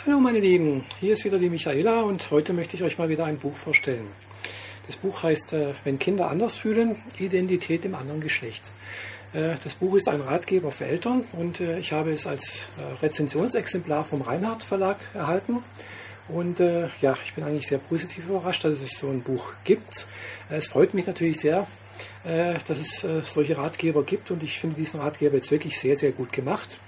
Hallo meine Lieben, hier ist wieder die Michaela und heute möchte ich euch mal wieder ein Buch vorstellen. Das Buch heißt äh, Wenn Kinder anders fühlen, Identität im anderen Geschlecht. Äh, das Buch ist ein Ratgeber für Eltern und äh, ich habe es als Rezensionsexemplar vom Reinhardt Verlag erhalten. Und ja, ich bin eigentlich sehr positiv überrascht, dass es so ein Buch gibt. Es freut mich natürlich sehr, dass es solche Ratgeber gibt und ich finde diesen Ratgeber jetzt wirklich sehr, sehr gut gemacht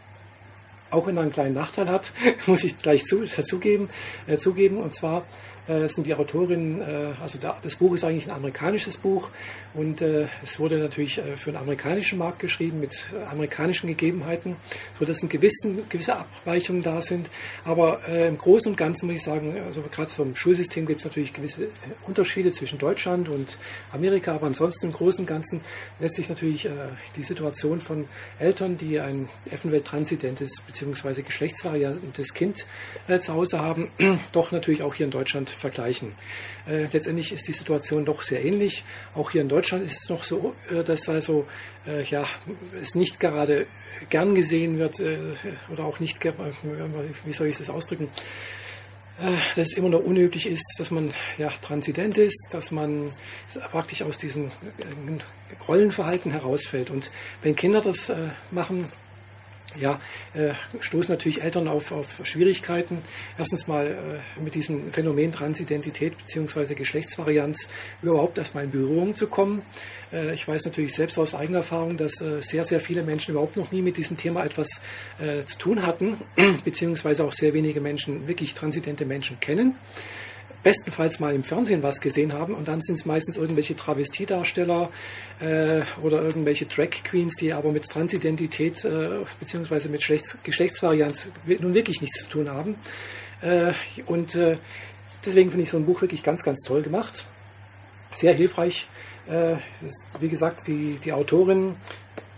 auch wenn er einen kleinen Nachteil hat, muss ich gleich zu, zugeben, äh, zugeben. Und zwar sind die Autorinnen, äh, also da, das Buch ist eigentlich ein amerikanisches Buch und äh, es wurde natürlich äh, für den amerikanischen Markt geschrieben mit amerikanischen Gegebenheiten, so dass ein gewissen, gewisse Abweichungen da sind. Aber äh, im Großen und Ganzen muss ich sagen, also gerade zum Schulsystem gibt es natürlich gewisse Unterschiede zwischen Deutschland und Amerika, aber ansonsten im Großen und Ganzen lässt sich natürlich die Situation von Eltern, die ein eventuell transidentes bzw. geschlechtsvariantes Kind zu Hause haben, doch natürlich auch hier in Deutschland vergleichen. Äh, letztendlich ist die Situation doch sehr ähnlich. Auch hier in Deutschland ist es noch so, äh, dass also äh, ja, es nicht gerade gern gesehen wird äh, oder auch nicht, wie soll ich das ausdrücken, äh, dass es immer noch unüblich ist, dass man ja transident ist, dass man praktisch aus diesem äh, Rollenverhalten herausfällt. Und wenn Kinder das machen, ja, äh, stoßen natürlich Eltern auf, auf Schwierigkeiten. Erstens mal äh, mit diesem Phänomen Transidentität bzw. Geschlechtsvarianz überhaupt erstmal in Berührung zu kommen. Äh, ich weiß natürlich selbst aus eigener Erfahrung, dass äh, sehr, sehr viele Menschen überhaupt noch nie mit diesem Thema etwas äh, zu tun hatten, beziehungsweise auch sehr wenige Menschen wirklich transidente Menschen kennen bestenfalls mal im Fernsehen was gesehen haben und dann sind es meistens irgendwelche Travestiedarsteller äh, oder irgendwelche Drag Queens, die aber mit Transidentität äh, bzw. mit Geschlechts Geschlechtsvarianz nun wirklich nichts zu tun haben. Äh, und äh, deswegen finde ich so ein Buch wirklich ganz, ganz toll gemacht. Sehr hilfreich. Äh, wie gesagt, die, die Autorin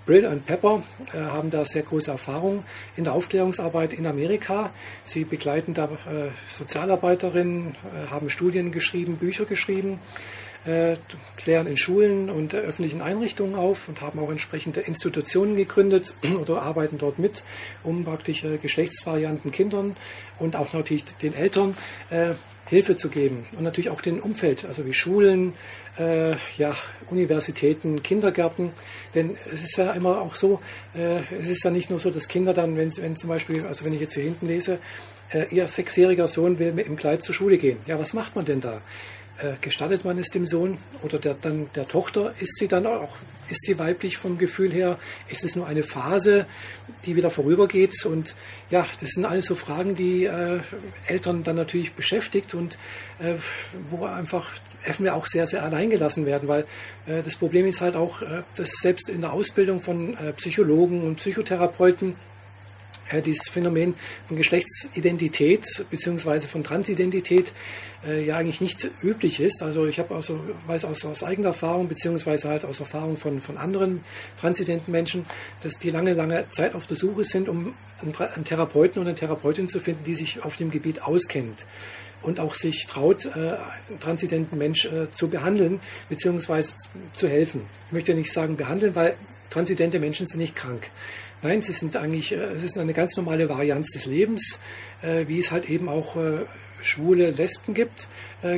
Brill und Pepper äh, haben da sehr große Erfahrung in der Aufklärungsarbeit in Amerika. Sie begleiten da äh, Sozialarbeiterinnen, äh, haben Studien geschrieben, Bücher geschrieben, klären in Schulen und öffentlichen Einrichtungen auf und haben auch entsprechende Institutionen gegründet oder arbeiten dort mit, um praktisch äh, Geschlechtsvarianten Kindern und auch natürlich den Eltern äh, Hilfe zu geben und natürlich auch den Umfeld, also wie Schulen, äh, ja, Universitäten, Kindergärten. Denn es ist ja immer auch so, äh, es ist ja nicht nur so, dass Kinder dann, wenn, wenn zum Beispiel, also wenn ich jetzt hier hinten lese, äh, ihr sechsjähriger Sohn will mit im Kleid zur Schule gehen. Ja, was macht man denn da? Äh, gestattet man es dem Sohn oder der, dann der Tochter? Ist sie dann auch, ist sie weiblich vom Gefühl her? Ist es nur eine Phase, die wieder vorübergeht? Und ja, das sind alles so Fragen, die äh, Eltern dann natürlich beschäftigt und äh, wo einfach wir auch sehr, sehr allein gelassen werden, weil äh, das Problem ist halt auch, äh, dass selbst in der Ausbildung von äh, Psychologen und Psychotherapeuten äh, dieses Phänomen von Geschlechtsidentität bzw. von Transidentität äh, ja eigentlich nicht üblich ist. Also ich habe also weiß aus, aus eigener Erfahrung beziehungsweise halt aus Erfahrung von, von anderen transidenten Menschen, dass die lange, lange Zeit auf der Suche sind, um einen, einen Therapeuten oder eine Therapeutin zu finden, die sich auf dem Gebiet auskennt und auch sich traut, äh, transidenten Mensch äh, zu behandeln beziehungsweise zu helfen. Ich möchte nicht sagen behandeln, weil transidente Menschen sind nicht krank. Nein, sie sind eigentlich, äh, es ist eine ganz normale Varianz des Lebens, äh, wie es halt eben auch äh, schwule Lesben gibt,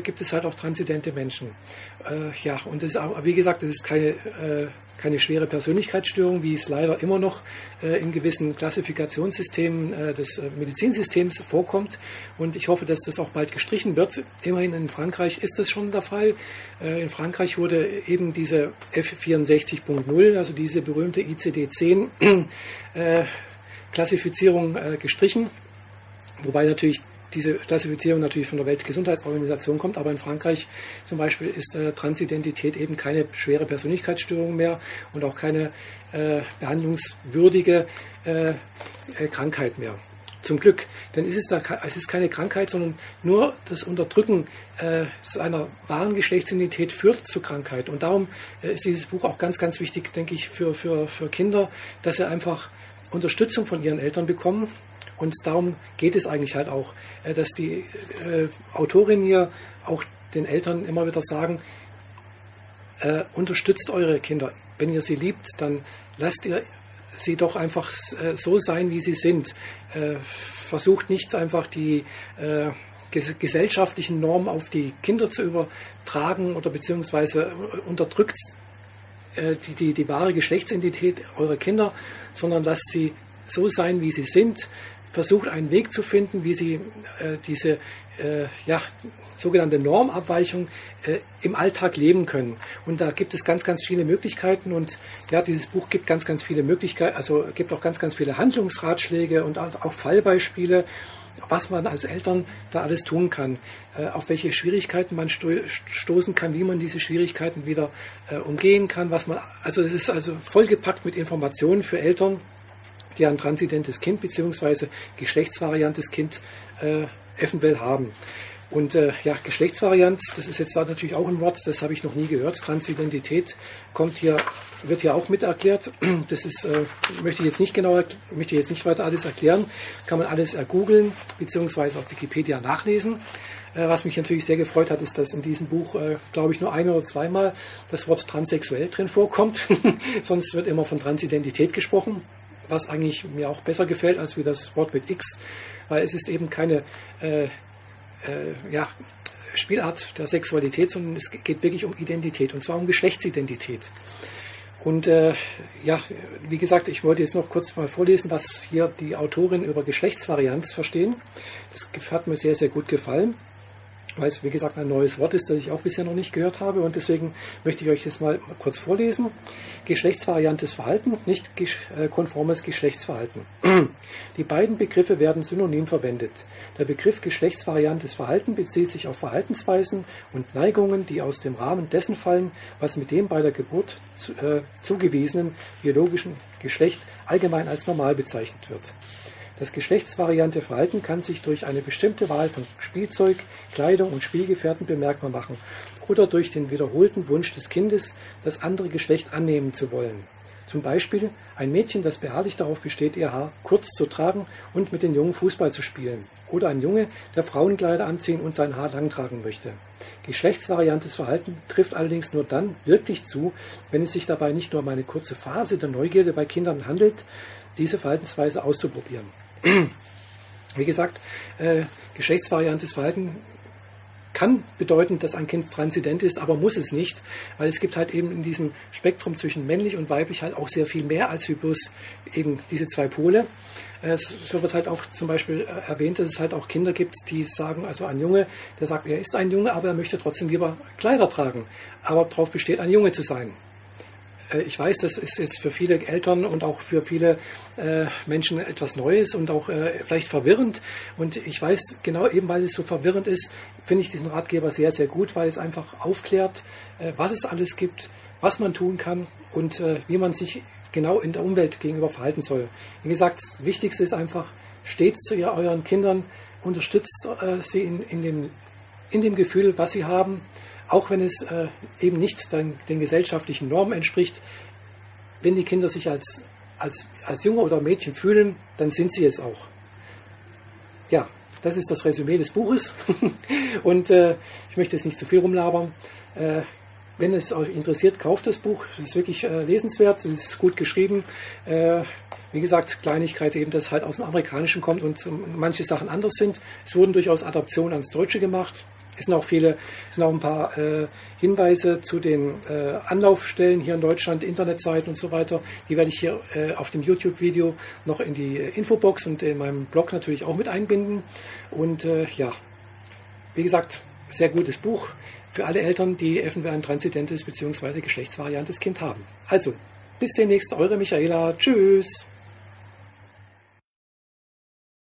gibt es halt auch transidente Menschen. Ja, und das ist wie gesagt, das ist keine keine schwere Persönlichkeitsstörung, wie es leider immer noch äh, in gewissen Klassifikationssystemen äh, des äh, Medizinsystems vorkommt. Und ich hoffe, dass das auch bald gestrichen wird. Immerhin in Frankreich ist das schon der Fall. Äh, in Frankreich wurde eben diese F64.0, also diese berühmte ICD-10 äh, Klassifizierung äh, gestrichen. Wobei natürlich diese Klassifizierung natürlich von der Weltgesundheitsorganisation kommt, aber in Frankreich zum Beispiel ist äh, Transidentität eben keine schwere Persönlichkeitsstörung mehr und auch keine äh, behandlungswürdige äh, äh Krankheit mehr. Zum Glück, denn es ist, da, es ist keine Krankheit, sondern nur das Unterdrücken äh, seiner wahren Geschlechtsidentität führt zu Krankheit. Und darum äh, ist dieses Buch auch ganz, ganz wichtig, denke ich, für, für, für Kinder, dass sie einfach Unterstützung von ihren Eltern bekommen, und darum geht es eigentlich halt auch, äh, dass die äh, Autorin hier auch den Eltern immer wieder sagen, äh, unterstützt eure Kinder. Wenn ihr sie liebt, dann lasst ihr sie doch einfach äh, so sein, wie sie sind. Äh, versucht nicht einfach die äh, gesellschaftlichen Normen auf die Kinder zu übertragen oder beziehungsweise unterdrückt die, die, die wahre Geschlechtsidentität eurer Kinder, sondern lasst sie so sein, wie sie sind. Versucht einen Weg zu finden, wie sie äh, diese äh, ja, sogenannte Normabweichung äh, im Alltag leben können. Und da gibt es ganz, ganz viele Möglichkeiten und ja, dieses Buch gibt ganz, ganz viele Möglichkeiten, also gibt auch ganz, ganz viele Handlungsratschläge und auch Fallbeispiele, was man als Eltern da alles tun kann, äh, auf welche Schwierigkeiten man sto stoßen kann, wie man diese Schwierigkeiten wieder äh, umgehen kann, was man, also es ist also vollgepackt mit Informationen für Eltern, die ein transidentes Kind bzw. geschlechtsvariantes Kind äh, eventuell haben. Und äh, ja, Geschlechtsvarianz, das ist jetzt da natürlich auch ein Wort, das habe ich noch nie gehört. Transidentität kommt hier, wird hier auch mit erklärt. Das ist, äh, möchte ich jetzt nicht genau, möchte ich jetzt nicht weiter alles erklären. Kann man alles ergoogeln, beziehungsweise auf Wikipedia nachlesen. Äh, was mich natürlich sehr gefreut hat, ist, dass in diesem Buch, äh, glaube ich, nur ein oder zweimal das Wort transsexuell drin vorkommt. Sonst wird immer von Transidentität gesprochen, was eigentlich mir auch besser gefällt als wie das Wort mit X, weil es ist eben keine äh, äh, ja, Spielart der Sexualität, sondern es geht wirklich um Identität und zwar um Geschlechtsidentität. Und äh, ja, wie gesagt, ich wollte jetzt noch kurz mal vorlesen, was hier die Autorin über Geschlechtsvarianz verstehen. Das hat mir sehr, sehr gut gefallen weil es wie gesagt ein neues Wort ist, das ich auch bisher noch nicht gehört habe und deswegen möchte ich euch das mal kurz vorlesen. Geschlechtsvariantes Verhalten, nicht äh, konformes Geschlechtsverhalten. Die beiden Begriffe werden synonym verwendet. Der Begriff geschlechtsvariantes Verhalten bezieht sich auf Verhaltensweisen und Neigungen, die aus dem Rahmen dessen fallen, was mit dem bei der Geburt äh, zugewiesenen biologischen Geschlecht allgemein als normal bezeichnet wird. Das geschlechtsvariante Verhalten kann sich durch eine bestimmte Wahl von Spielzeug, Kleidung und Spielgefährten bemerkbar machen oder durch den wiederholten Wunsch des Kindes, das andere Geschlecht annehmen zu wollen. Zum Beispiel ein Mädchen, das beharrlich darauf besteht, ihr Haar kurz zu tragen und mit den Jungen Fußball zu spielen. Oder ein Junge, der Frauenkleider anziehen und sein Haar lang tragen möchte. Geschlechtsvariantes Verhalten trifft allerdings nur dann wirklich zu, wenn es sich dabei nicht nur um eine kurze Phase der Neugierde bei Kindern handelt, diese Verhaltensweise auszuprobieren. Wie gesagt, äh, geschlechtsvariantes Verhalten kann bedeuten, dass ein Kind transident ist, aber muss es nicht, weil es gibt halt eben in diesem Spektrum zwischen männlich und weiblich halt auch sehr viel mehr als wie bloß eben diese zwei Pole. Äh, so wird halt auch zum Beispiel äh, erwähnt, dass es halt auch Kinder gibt, die sagen, also ein Junge, der sagt, er ist ein Junge, aber er möchte trotzdem lieber Kleider tragen, aber darauf besteht, ein Junge zu sein. Äh, ich weiß, das ist jetzt für viele Eltern und auch für viele äh, Menschen etwas Neues und auch äh, vielleicht verwirrend. Und ich weiß, genau eben weil es so verwirrend ist, finde ich diesen Ratgeber sehr, sehr gut, weil es einfach aufklärt, was es alles gibt, was man tun kann und wie man sich genau in der Umwelt gegenüber verhalten soll. Wie gesagt, das Wichtigste ist einfach, steht zu euren Kindern, unterstützt sie in, in, dem, in dem Gefühl, was sie haben auch wenn es äh, eben nicht den, den, gesellschaftlichen Normen entspricht, wenn die Kinder sich als, als, als Junge oder Mädchen fühlen, dann sind sie es auch. Ja, das ist das Resümee des Buches. Und äh, ich möchte jetzt nicht zu viel rumlabern. Äh, wenn es euch interessiert, kauft das Buch. Es ist wirklich äh, lesenswert, es ist gut geschrieben. Äh, wie gesagt, Kleinigkeit eben, dass es halt aus dem Amerikanischen kommt und manche Sachen anders sind. Es wurden durchaus Adaptionen ans Deutsche gemacht. Es sind auch viele, sind auch ein paar äh, Hinweise zu den äh, Anlaufstellen hier in Deutschland, Internetseiten und so weiter. Die werde ich hier äh, auf dem YouTube-Video noch in die Infobox und in meinem Blog natürlich auch mit einbinden. Und äh, ja, wie gesagt, sehr gutes Buch für alle Eltern, die eventuell ein transidentes bzw. geschlechtsvariantes Kind haben. Also, bis demnächst, eure Michaela. Tschüss.